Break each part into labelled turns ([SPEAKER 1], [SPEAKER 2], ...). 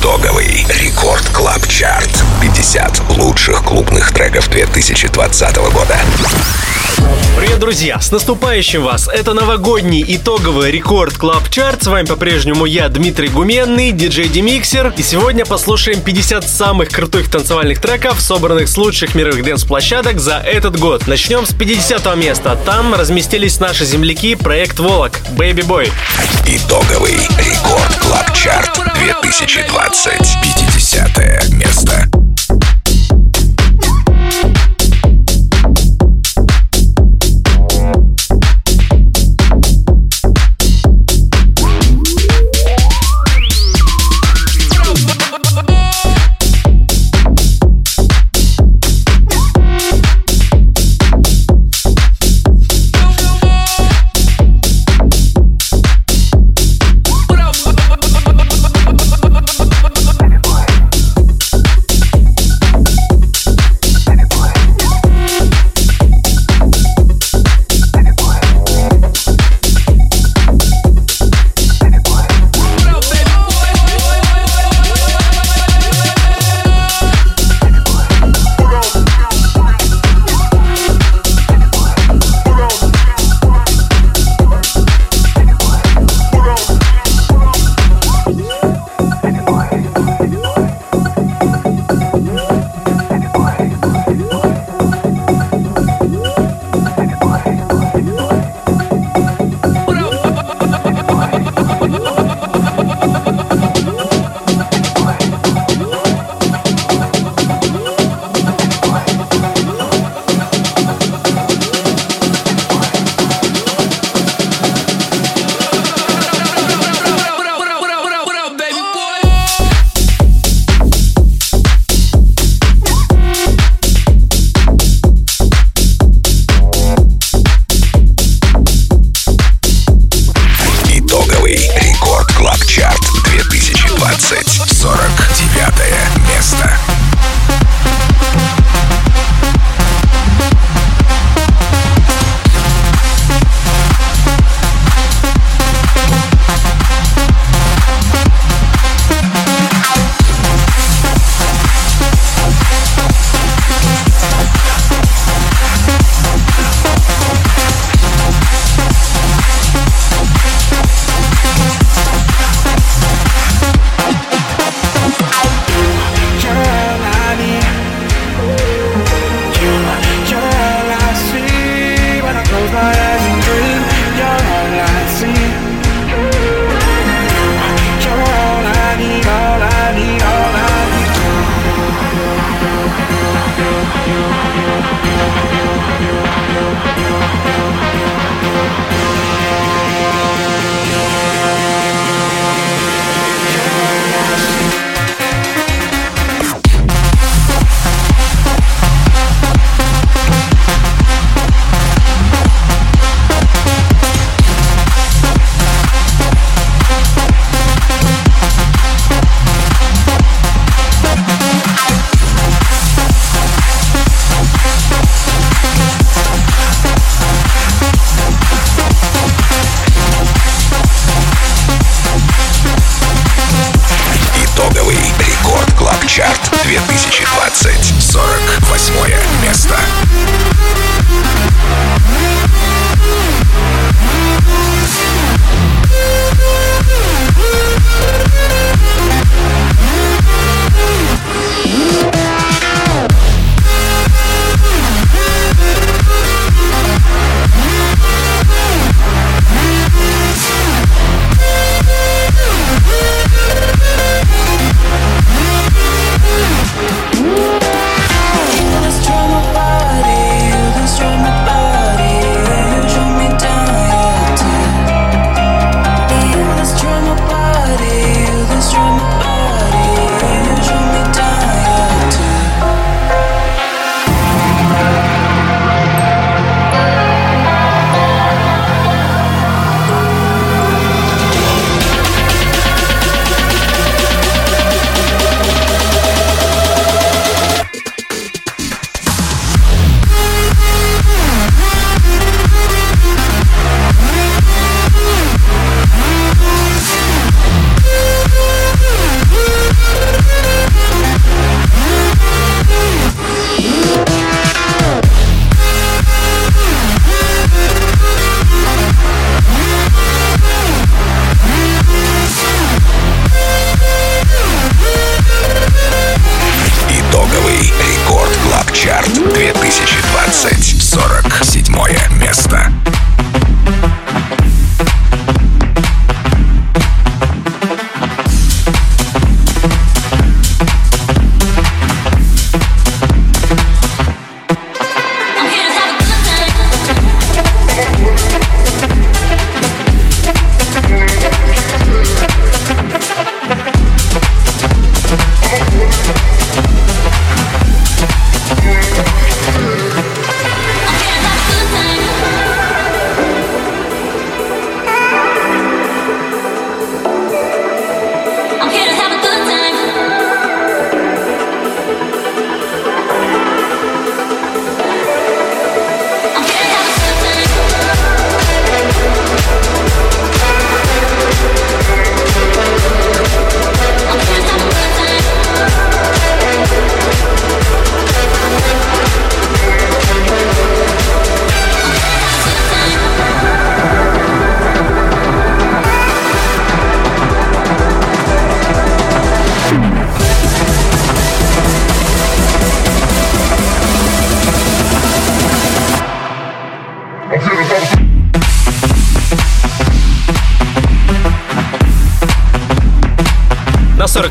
[SPEAKER 1] Итоговый Record Club Chart. 50 лучших клубных треков 2020 года.
[SPEAKER 2] Привет, друзья! С наступающим вас! Это новогодний итоговый Record Club Chart. С вами по-прежнему я, Дмитрий Гуменный, DJ DeMixer. И сегодня послушаем 50 самых крутых танцевальных треков, собранных с лучших мировых dance-площадок за этот год. Начнем с 50 места. Там разместились наши земляки проект Volac, Baby Boy.
[SPEAKER 1] Итоговый рекорд Клаб Чарт 2020. 50 место.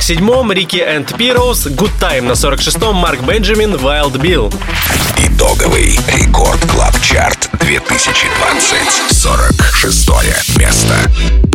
[SPEAKER 2] 47-м Рики and Пироус, Good Time. На 46-м Марк Бенджамин, Wild Bill.
[SPEAKER 1] Итоговый Record Club Chart 2020. 46 место.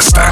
[SPEAKER 1] Fiesta.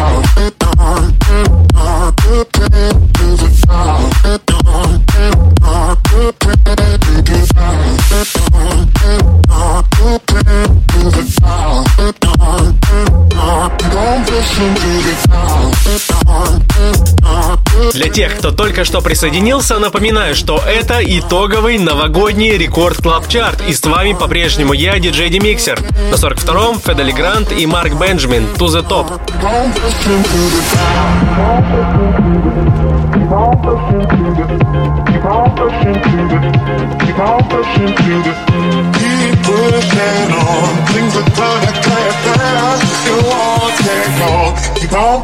[SPEAKER 3] Кто только что присоединился, напоминаю, что это итоговый новогодний Record Club Chart. И с вами по-прежнему я, диджей Демиксер. На 42-м Федели Грант и Марк Бенджамин «To the Top». Keep on pushing to the top.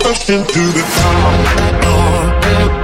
[SPEAKER 3] pushing to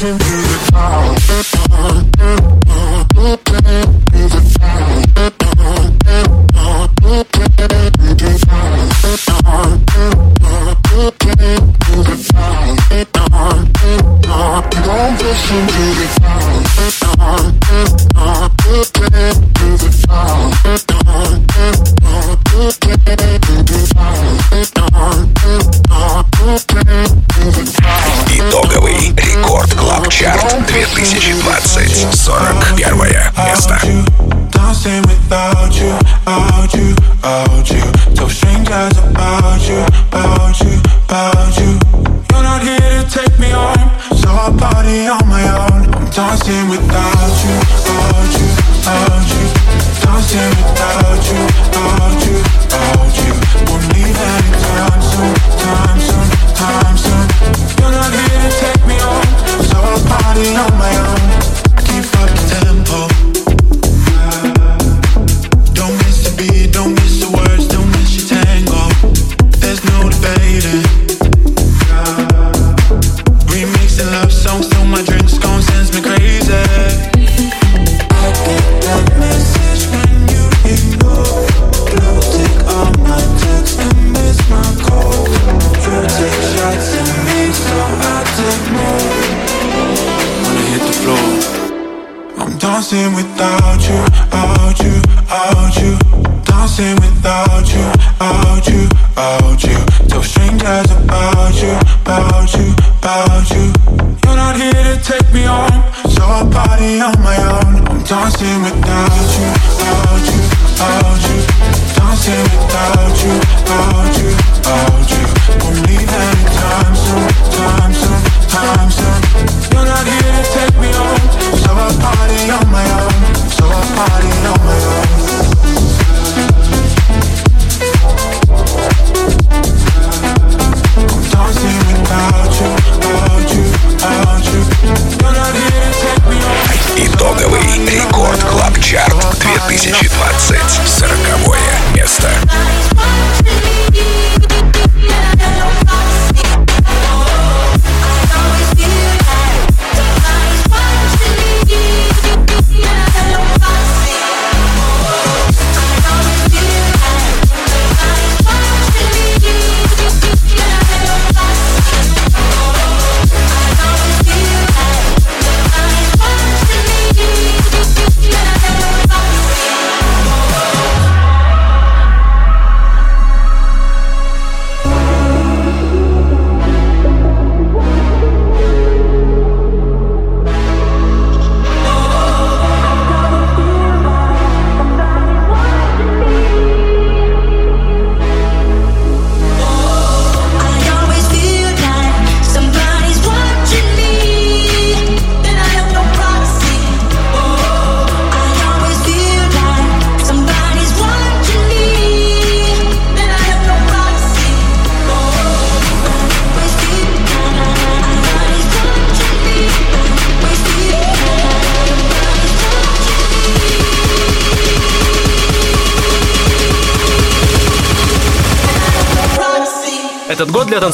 [SPEAKER 4] You.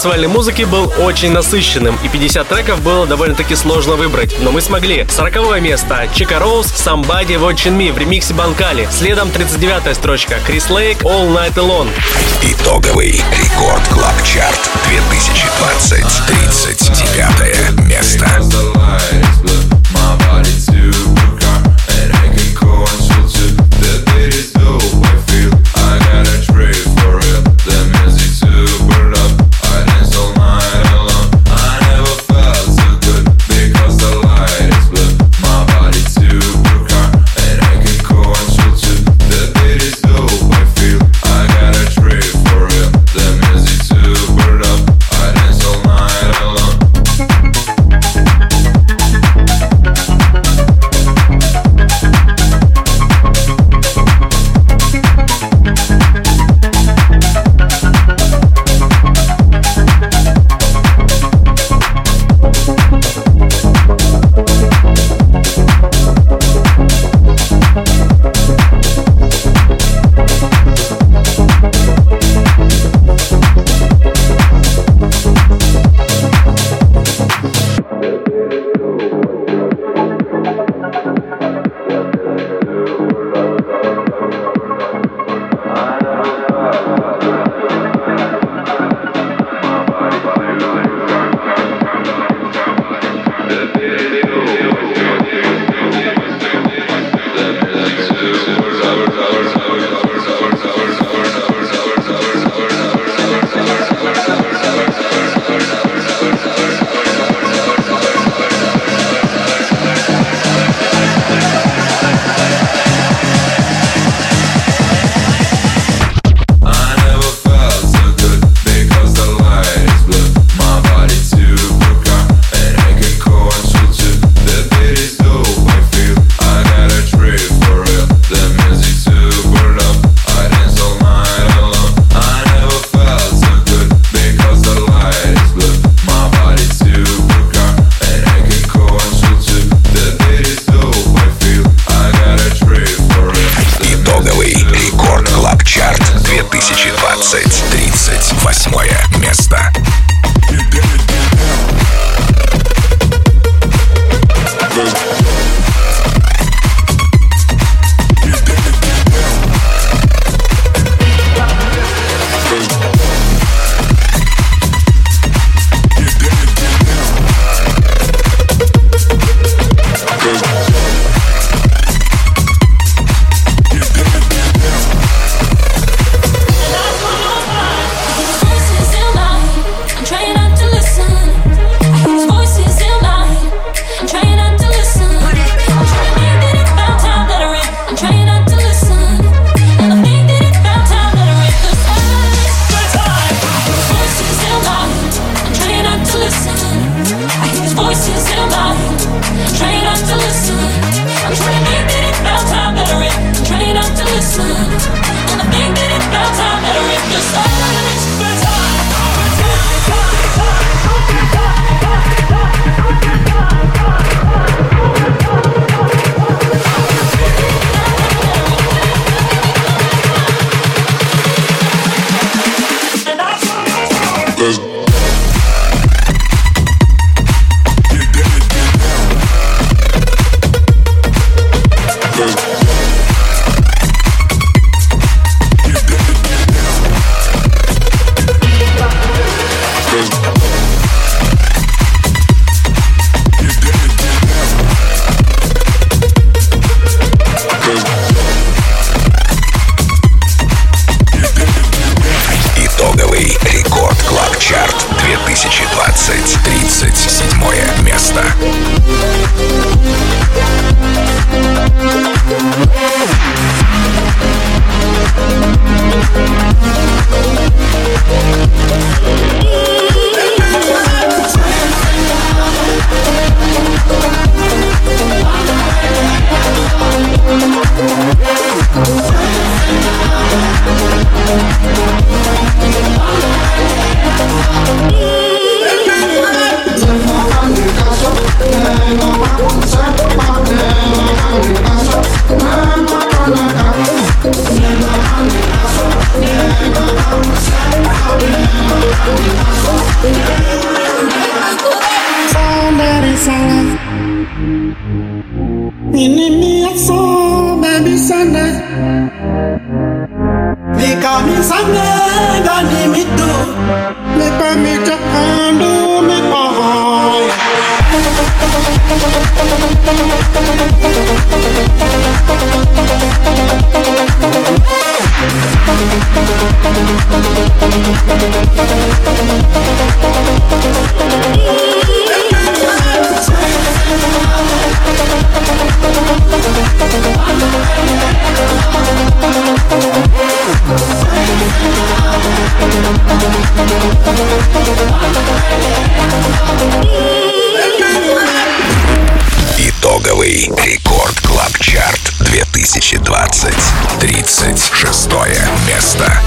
[SPEAKER 2] Танцевальной музыки был очень насыщенным, и 50 треков было довольно-таки сложно выбрать, но мы смогли. 40 место Чика Роуз Somebody Watching Me в ремиксе Банкали. Следом 39 строчка Крис Лейк All Night Alone.
[SPEAKER 5] Итоговый рекорд Клаб Чарт 2020 39 место.
[SPEAKER 2] Swing Итоговый рекорд Клаб Чарт 2020. 36 место.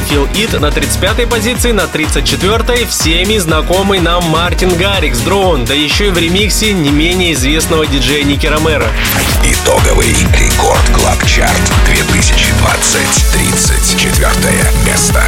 [SPEAKER 2] I Feel It на 35-й позиции, на 34-й всеми знакомый нам Мартин Гаррикс Drown, да еще и в ремиксе не менее известного диджея Ники Ромеро.
[SPEAKER 6] Итоговый Record Club Chart 2020. 34 место.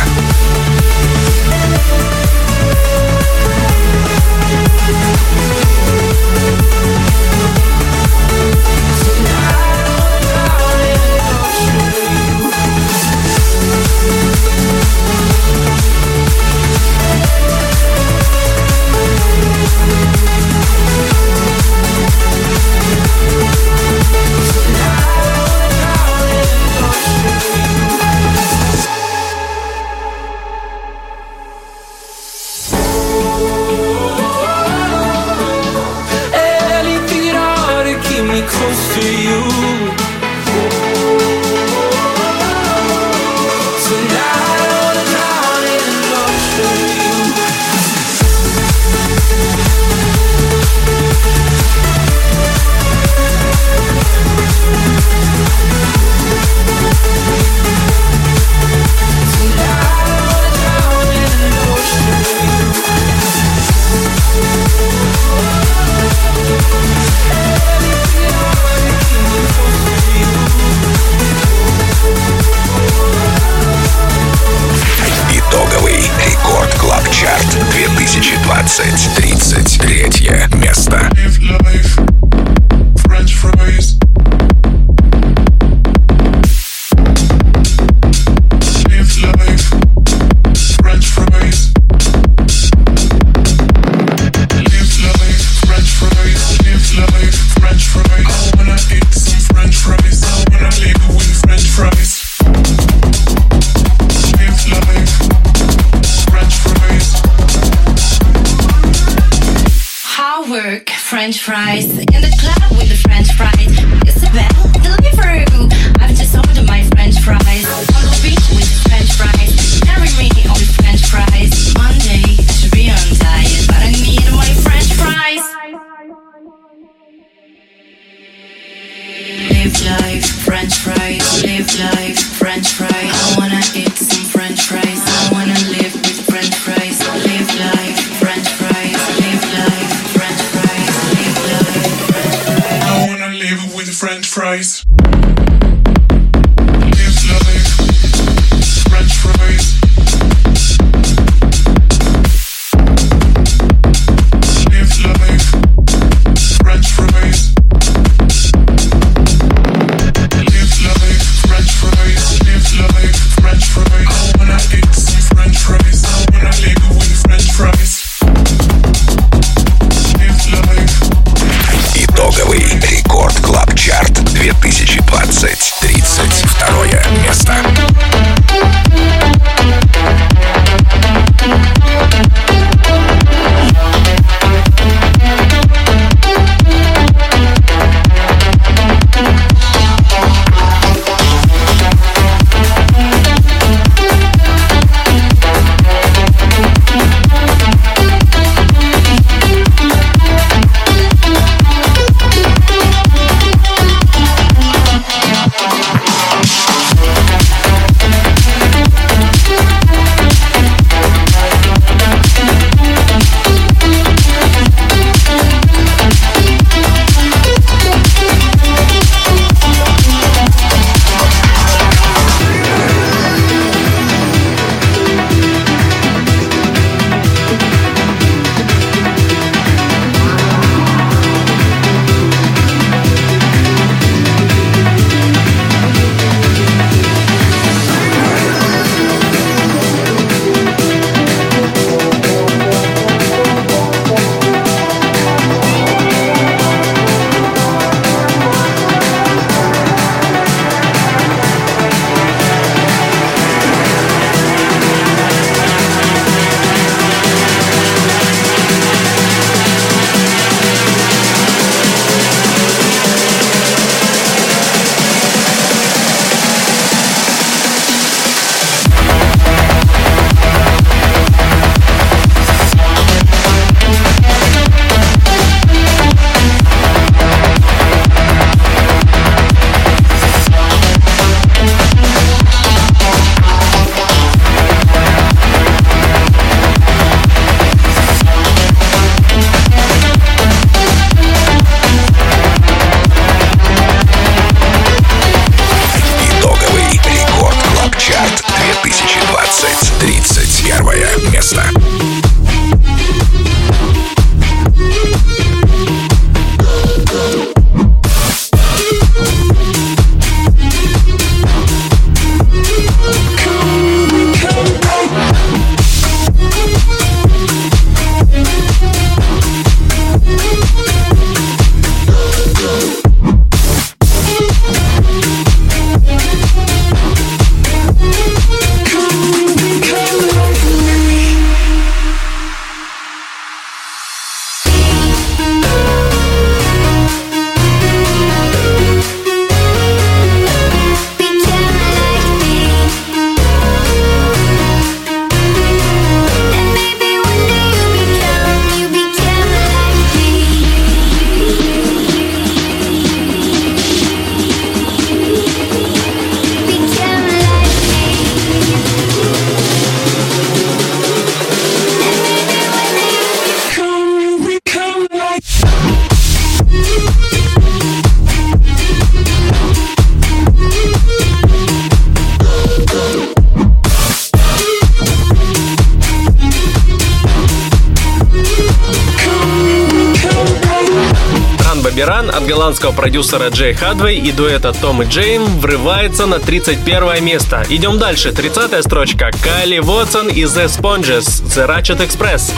[SPEAKER 2] Продюсера Джей Хадвей и дуэта Том и Джейм врывается на 31 место. Идем дальше. 30 строчка. Кали Вотсон и The Sponges The Ratchet Express.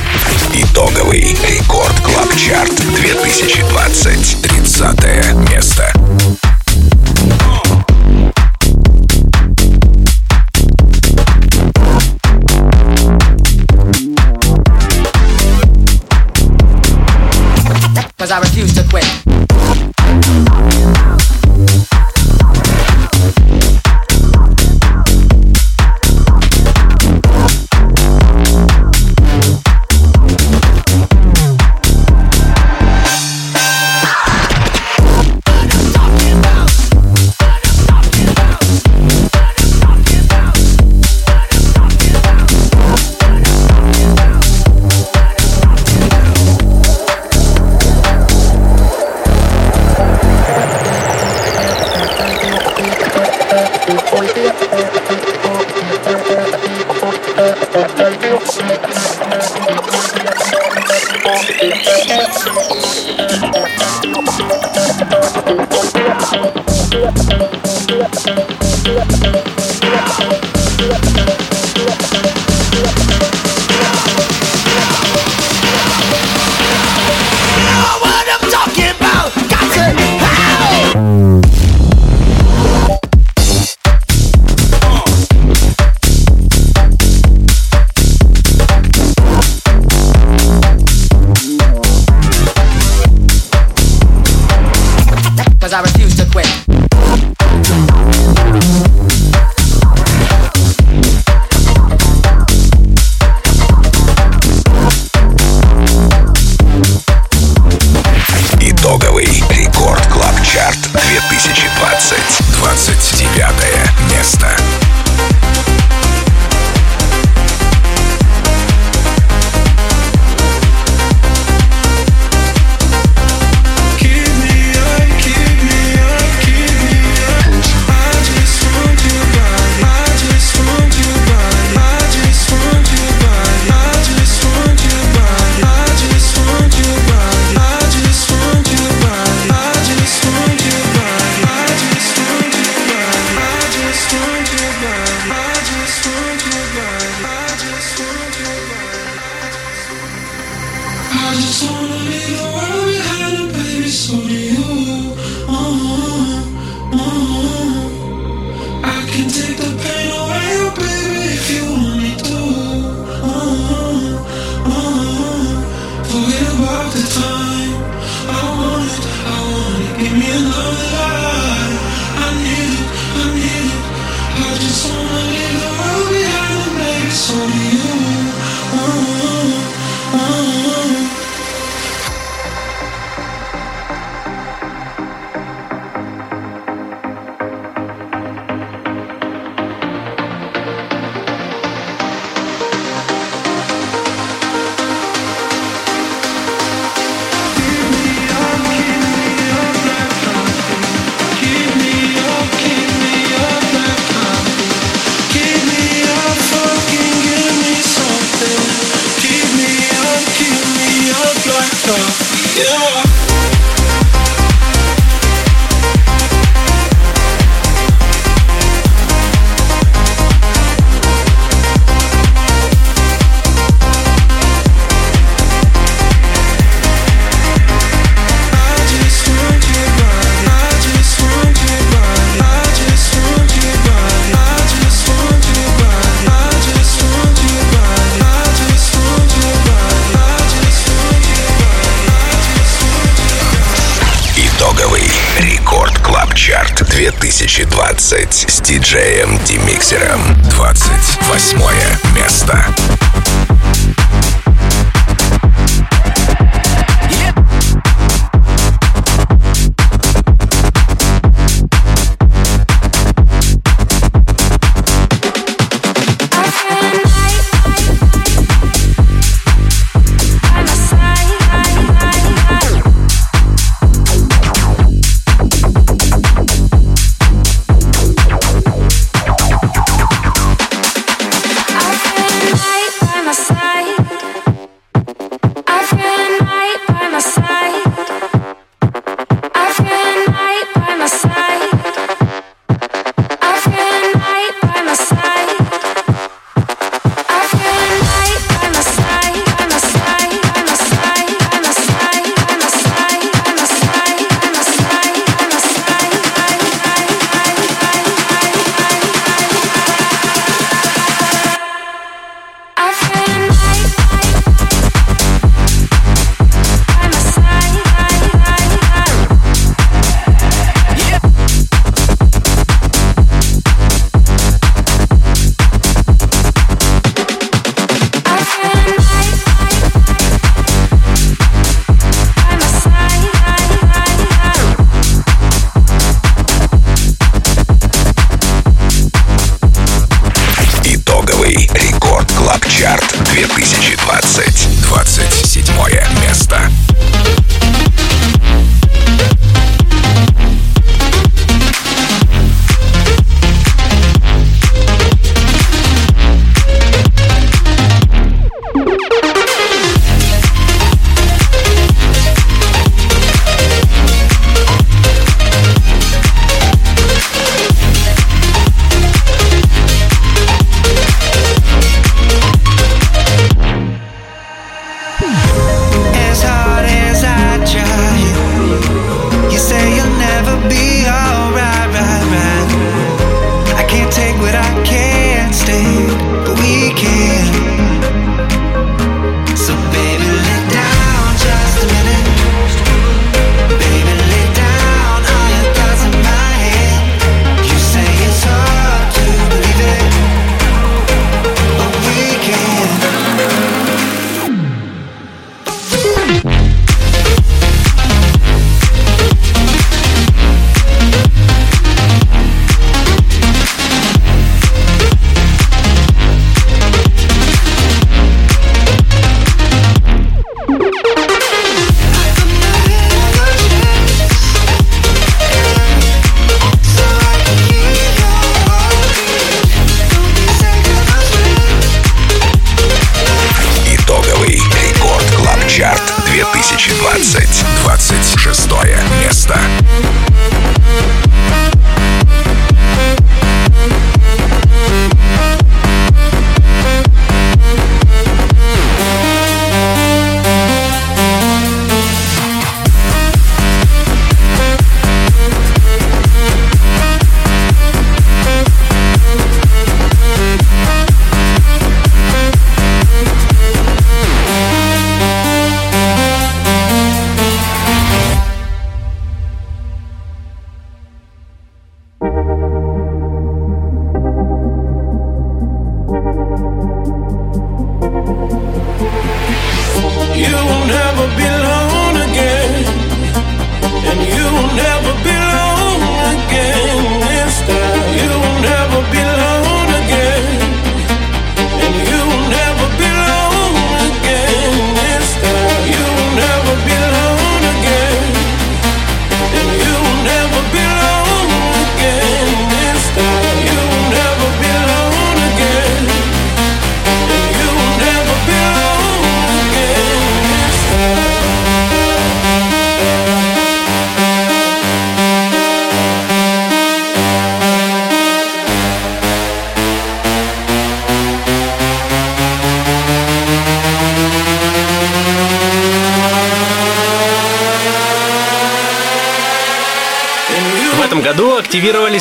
[SPEAKER 7] Итоговый Record Club Chart 2020. 30 место.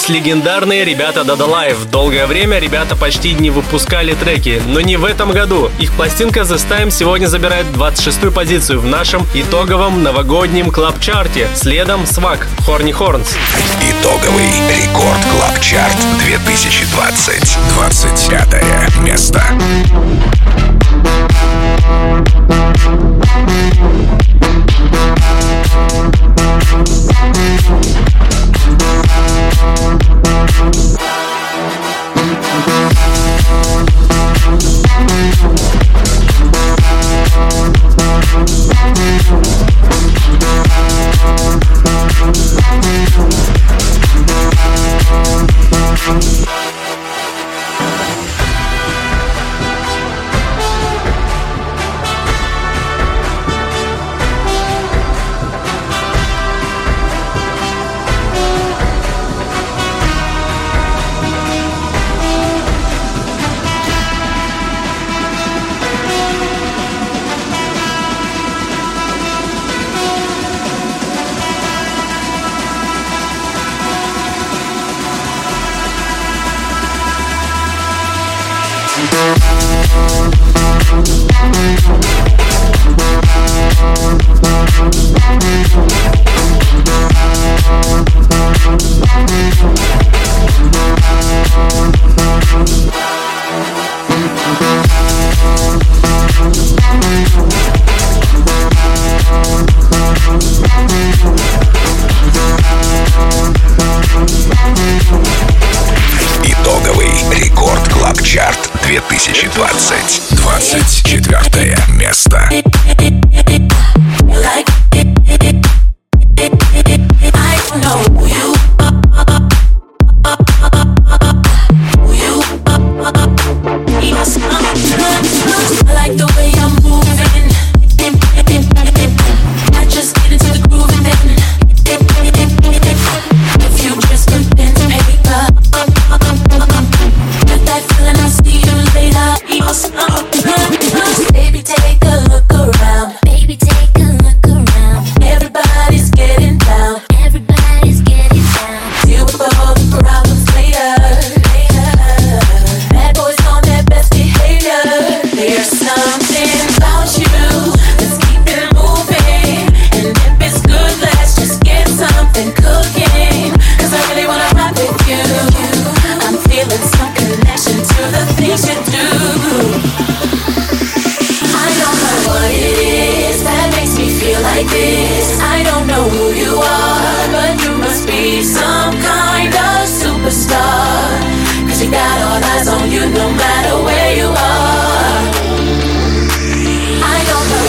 [SPEAKER 2] Активировались легендарные ребята Dada Life. Долгое время ребята почти не выпускали треки, но не в этом году. Их пластинка The Time сегодня забирает 26-ю позицию в нашем итоговом новогоднем клаб-чарте. Следом Свак, Хорни Хорнс.
[SPEAKER 8] Итоговый рекорд клаб-чарт 2020. 25 место.
[SPEAKER 9] like this. I don't know
[SPEAKER 1] who you are, but you must be
[SPEAKER 8] some kind of superstar. Cause you got all eyes on you no matter where you are. I don't know,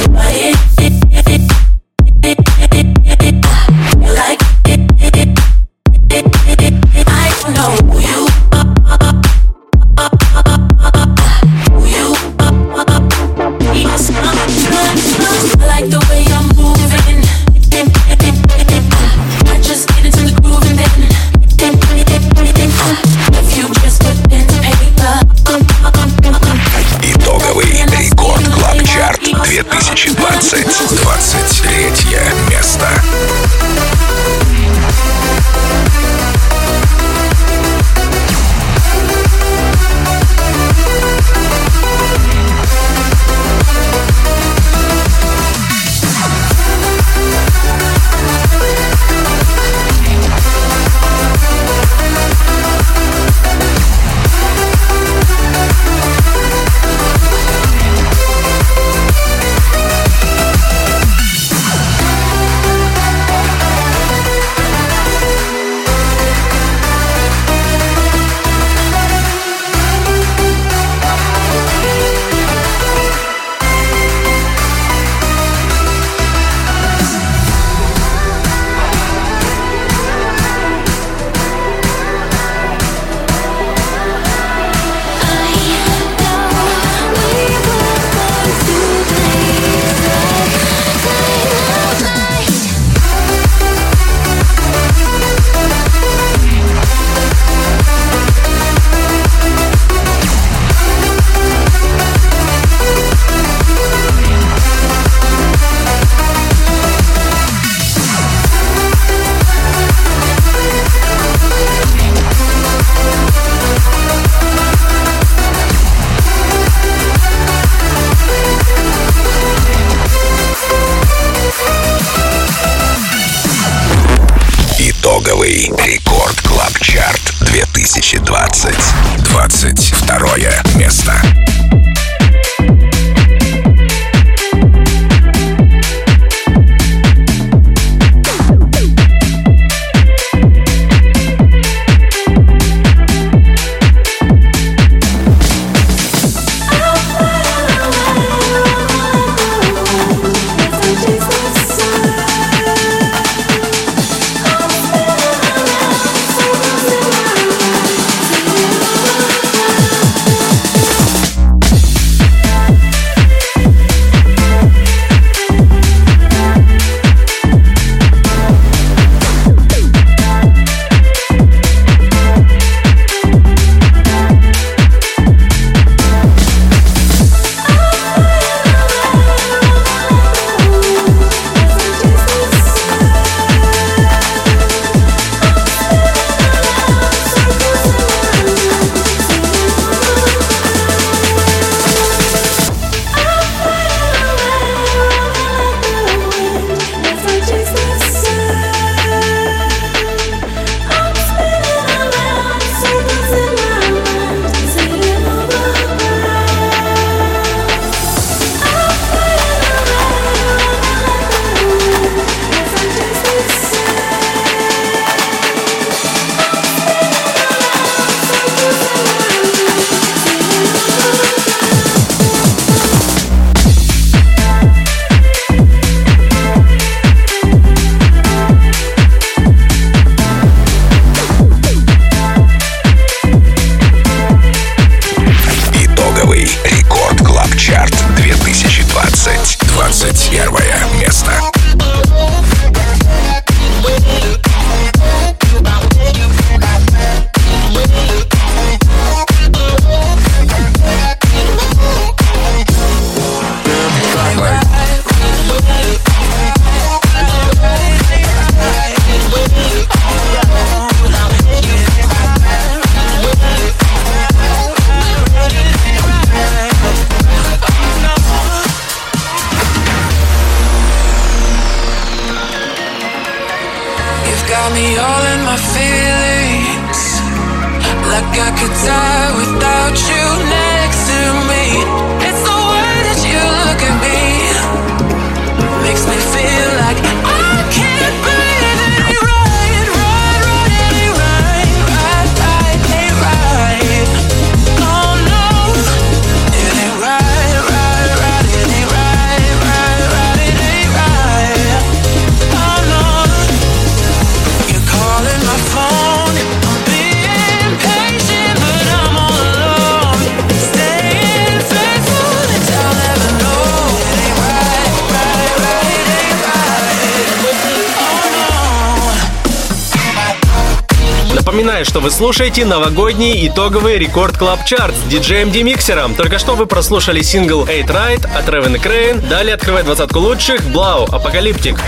[SPEAKER 2] Напоминаю, что вы слушаете новогодний итоговый Record Club Chart с диджеем Демиксером. Только что вы прослушали сингл Eight Right от Ревен Крейн. Далее открывает двадцатку лучших Блау Apocalyptic.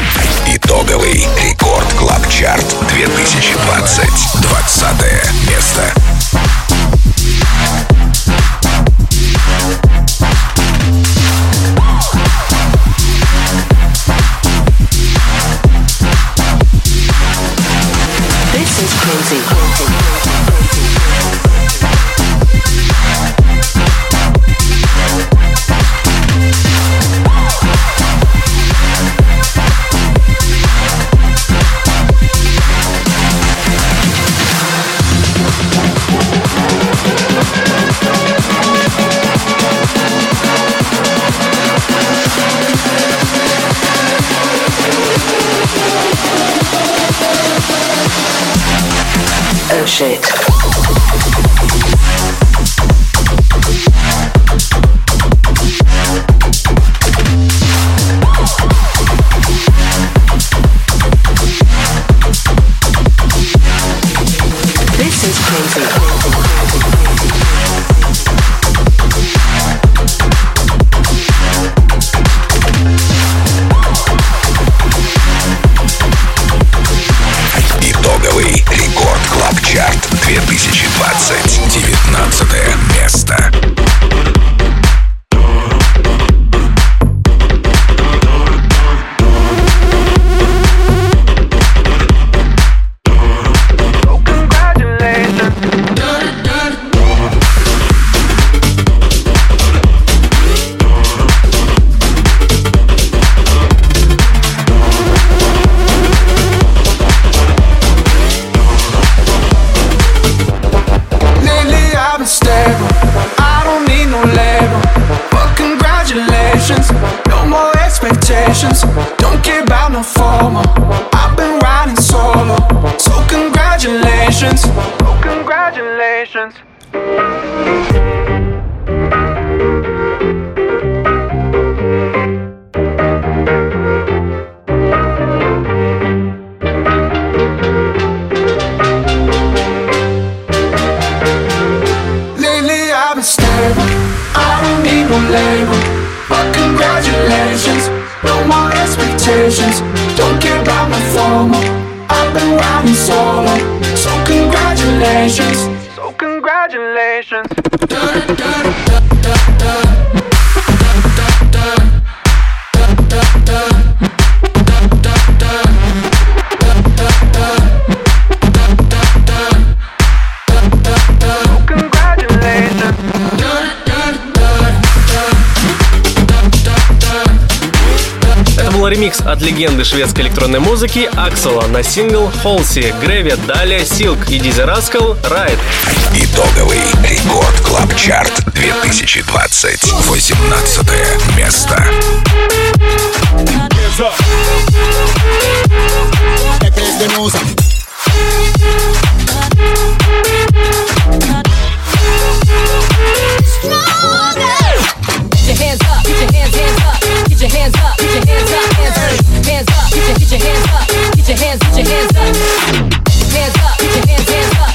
[SPEAKER 1] Итоговый Record Club Chart 2020. 20 место.
[SPEAKER 4] Shit.
[SPEAKER 10] congratulations.
[SPEAKER 2] прозвучал ремикс от легенды шведской электронной музыки Аксела на сингл Холси, Греви, далее Силк и Дизи Раскал Райд.
[SPEAKER 1] Итоговый рекорд Клаб Чарт 2020. 18 место.
[SPEAKER 6] Get your hands up, get your hands up, get your hands up. get your hands up, get your hands, get your hands up, hands up, get your hands, hands up.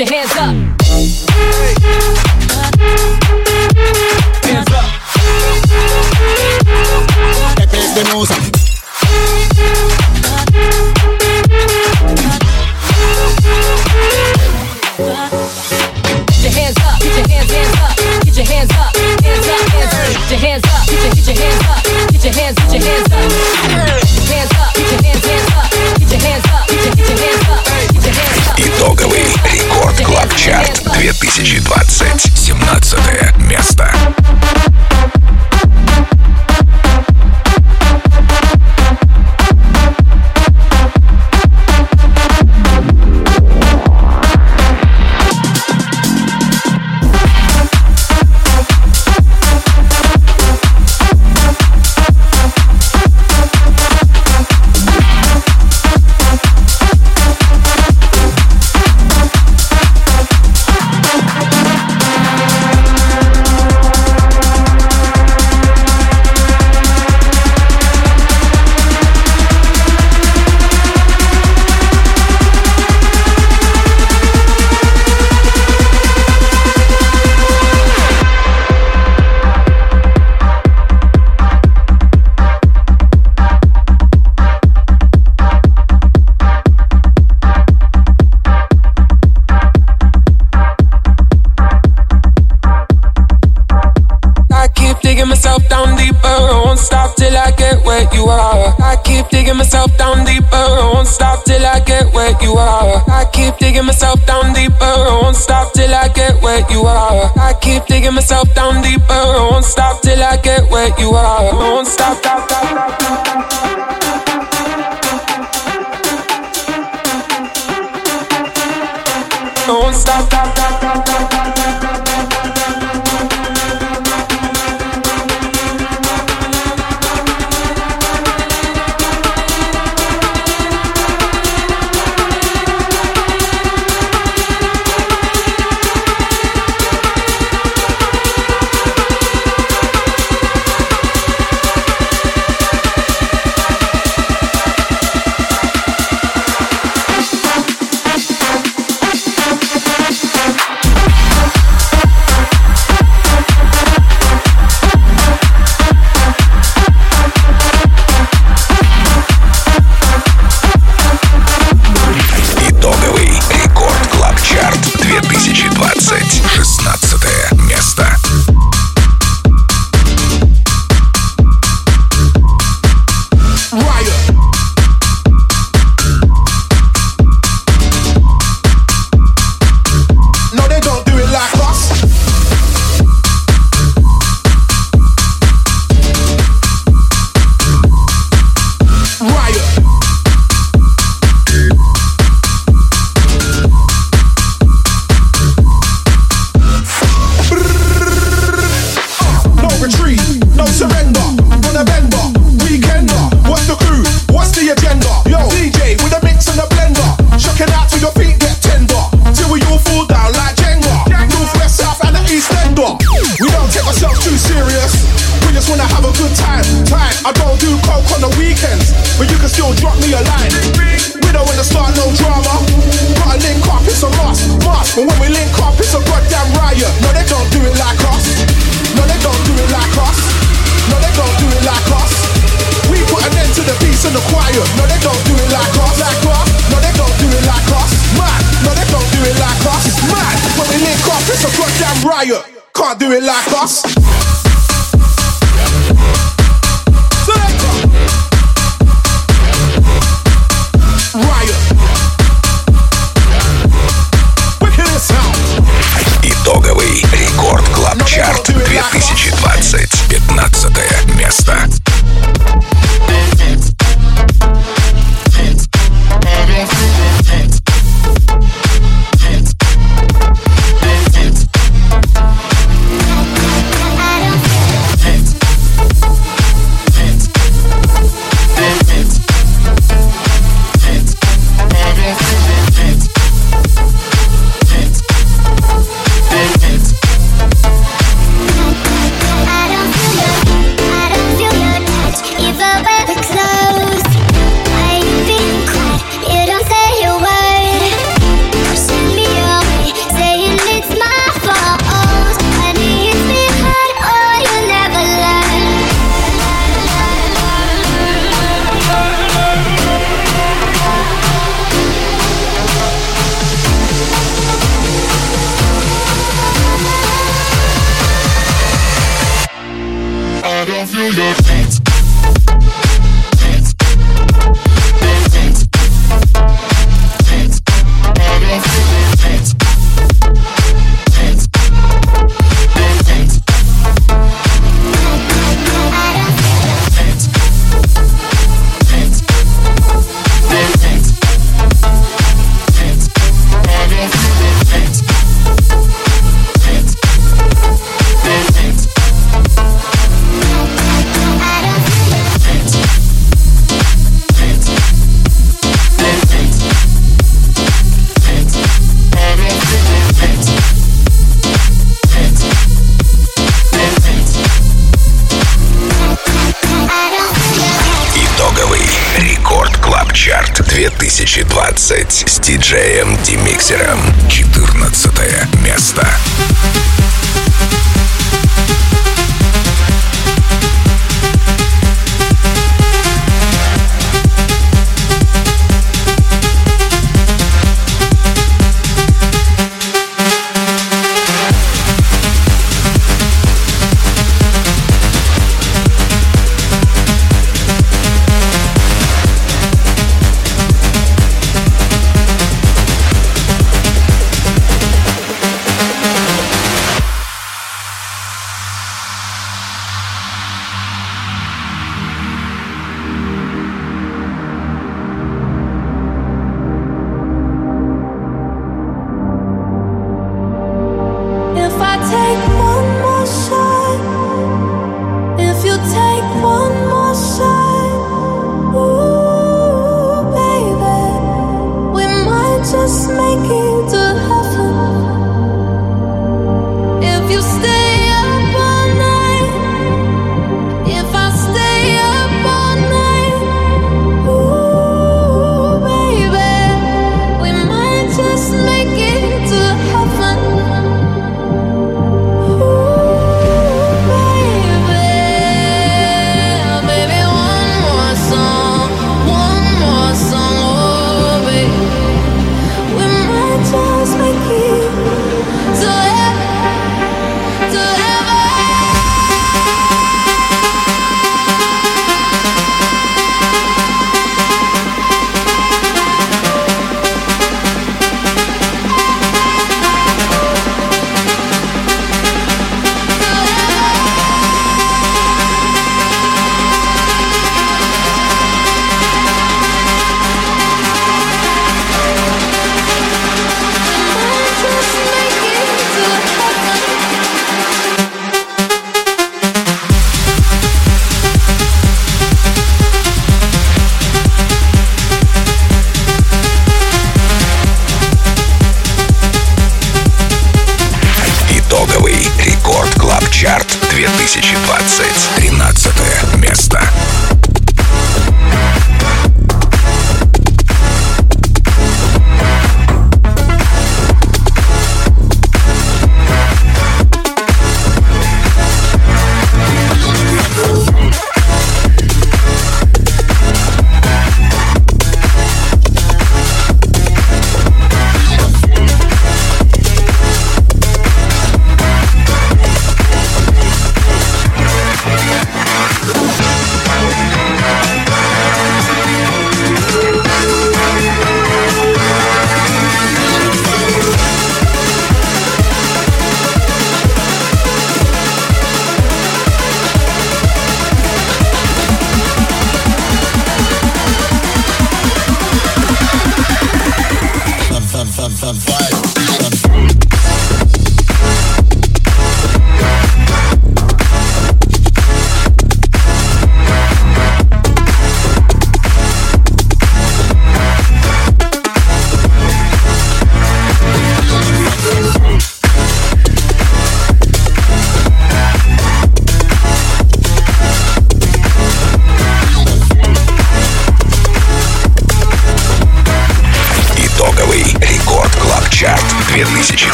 [SPEAKER 6] your hands up. Hands up. Get your hands up, get your hands, up, get your hands up, hands up, get your hands up, get your, hands up, get your hands up.
[SPEAKER 1] Рекорд Клаб Чарт 2020. 17 место.
[SPEAKER 11] Do it like us.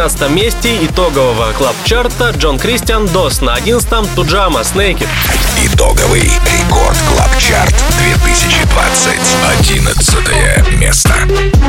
[SPEAKER 1] 12
[SPEAKER 2] месте итогового Club Chart а Джон Кристиан Дос. На 11-м Туджамо Sneaky.
[SPEAKER 1] Итоговый Record Club Chart 2020. 11 место.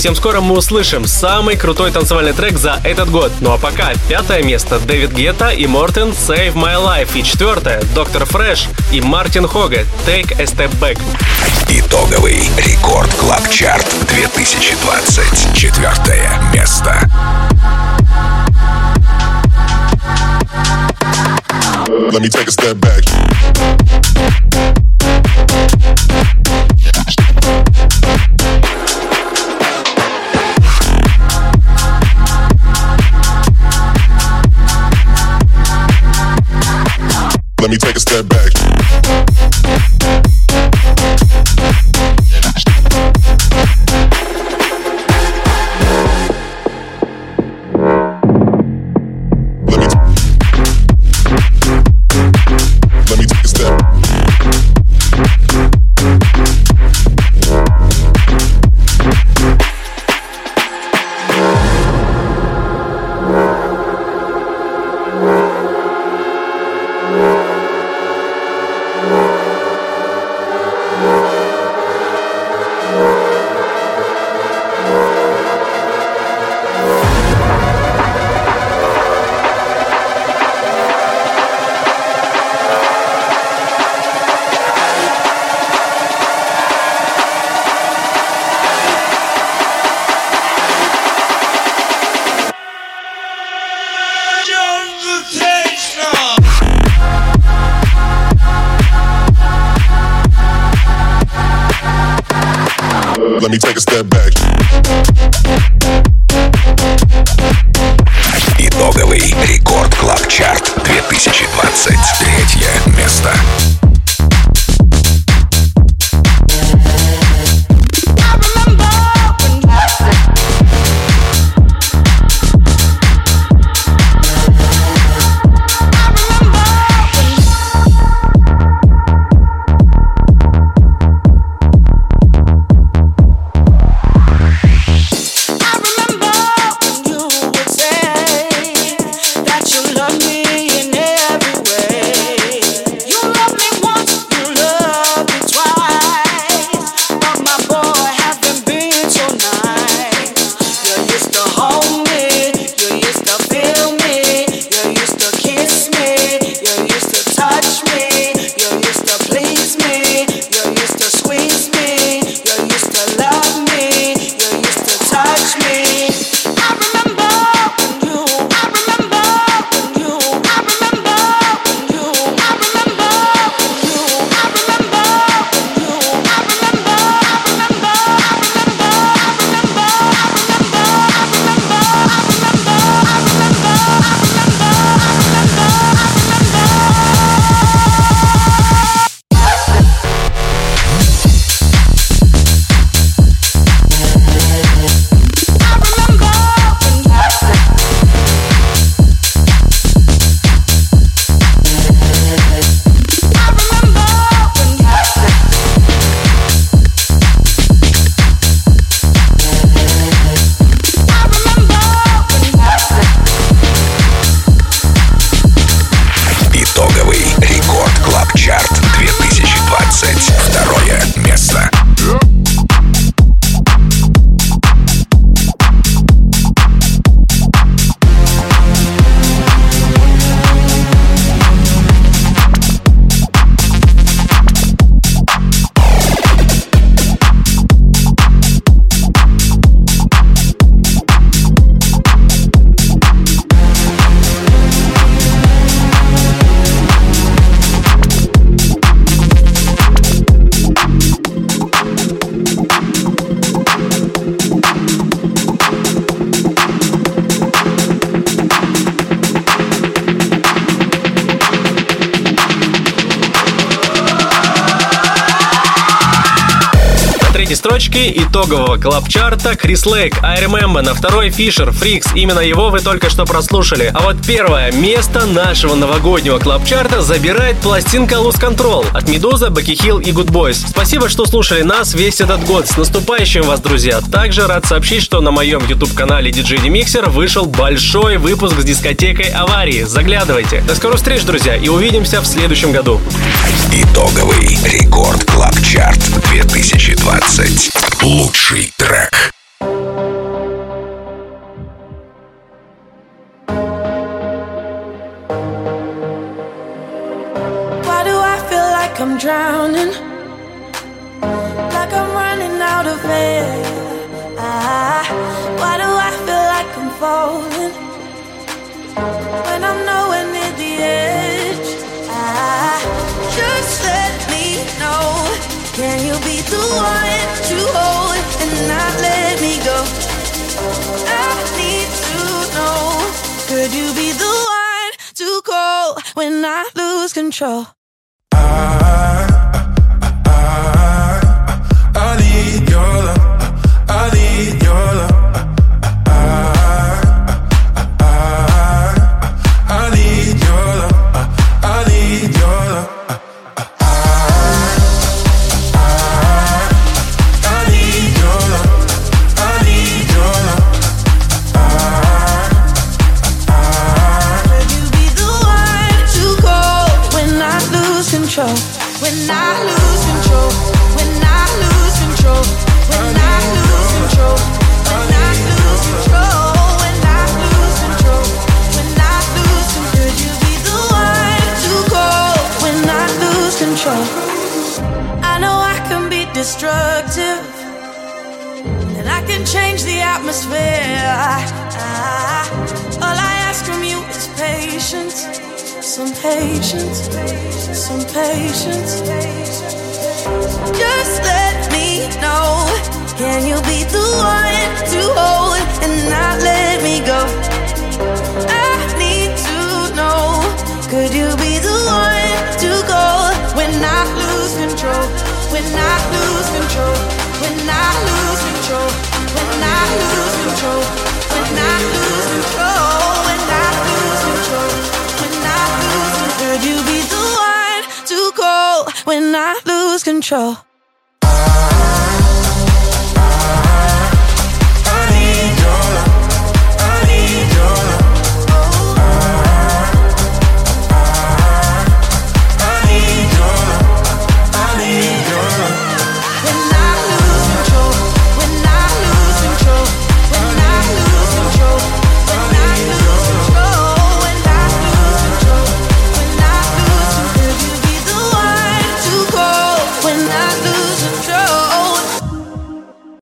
[SPEAKER 2] Совсем скоро мы услышим самый крутой танцевальный трек за этот год. Ну а пока пятое место Дэвид Гетта и Мортен Save My Life. И четвертое Доктор Фреш и Мартин Хога Take a Step Back.
[SPEAKER 1] Итоговый Record Club Chart 2020. Четвертое место.
[SPEAKER 12] Let me take a step back.
[SPEAKER 2] итогового клабчарта Крис Лейк, I Remember, на второй Фишер, Фрикс. Именно его вы только что прослушали. А вот первое место нашего новогоднего клабчарта забирает пластинка Lose Control от Медуза, Баки Хилл и Good Boys. Спасибо, что слушали нас весь этот год. С наступающим вас, друзья! Также рад сообщить, что на моем YouTube-канале DJ Demixer вышел большой выпуск с дискотекой аварии. Заглядывайте. До скорых встреч, друзья, и увидимся в следующем году.
[SPEAKER 1] Итоговый рекорд
[SPEAKER 6] Клабчарта